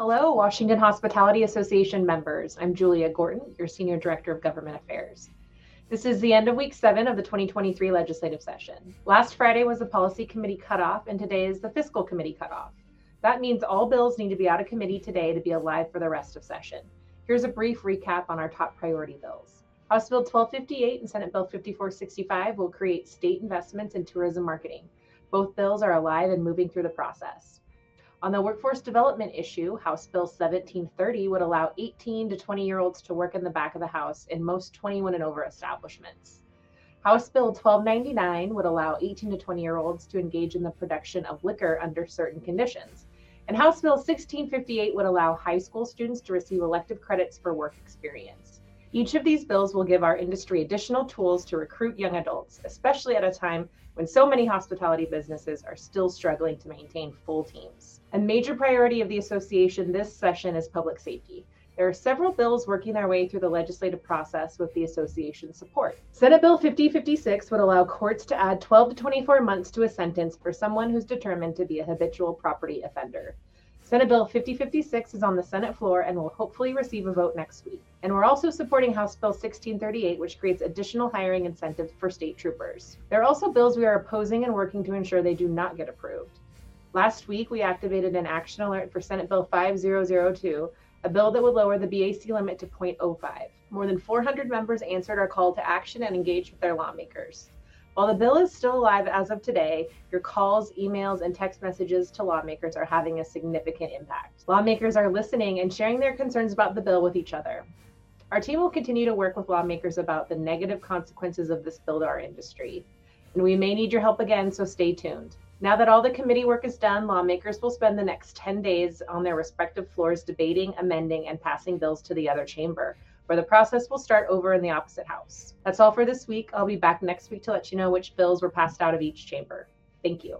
Hello, Washington Hospitality Association members. I'm Julia Gorton, your Senior Director of Government Affairs. This is the end of week seven of the 2023 legislative session. Last Friday was the policy committee cutoff, and today is the fiscal committee cutoff. That means all bills need to be out of committee today to be alive for the rest of session. Here's a brief recap on our top priority bills. House Bill 1258 and Senate Bill 5465 will create state investments in tourism marketing. Both bills are alive and moving through the process. On the workforce development issue, House Bill 1730 would allow 18 to 20 year olds to work in the back of the house in most 21 and over establishments. House Bill 1299 would allow 18 to 20 year olds to engage in the production of liquor under certain conditions. And House Bill 1658 would allow high school students to receive elective credits for work experience. Each of these bills will give our industry additional tools to recruit young adults, especially at a time when so many hospitality businesses are still struggling to maintain full teams. A major priority of the association this session is public safety. There are several bills working their way through the legislative process with the association's support. Senate Bill 5056 would allow courts to add 12 to 24 months to a sentence for someone who's determined to be a habitual property offender. Senate Bill 5056 is on the Senate floor and will hopefully receive a vote next week. And we're also supporting House Bill 1638, which creates additional hiring incentives for state troopers. There are also bills we are opposing and working to ensure they do not get approved. Last week, we activated an action alert for Senate Bill 5002, a bill that would lower the BAC limit to 0.05. More than 400 members answered our call to action and engaged with their lawmakers. While the bill is still alive as of today, your calls, emails, and text messages to lawmakers are having a significant impact. Lawmakers are listening and sharing their concerns about the bill with each other. Our team will continue to work with lawmakers about the negative consequences of this bill to our industry. And we may need your help again, so stay tuned. Now that all the committee work is done, lawmakers will spend the next 10 days on their respective floors debating, amending, and passing bills to the other chamber where the process will start over in the opposite house. That's all for this week. I'll be back next week to let you know which bills were passed out of each chamber. Thank you.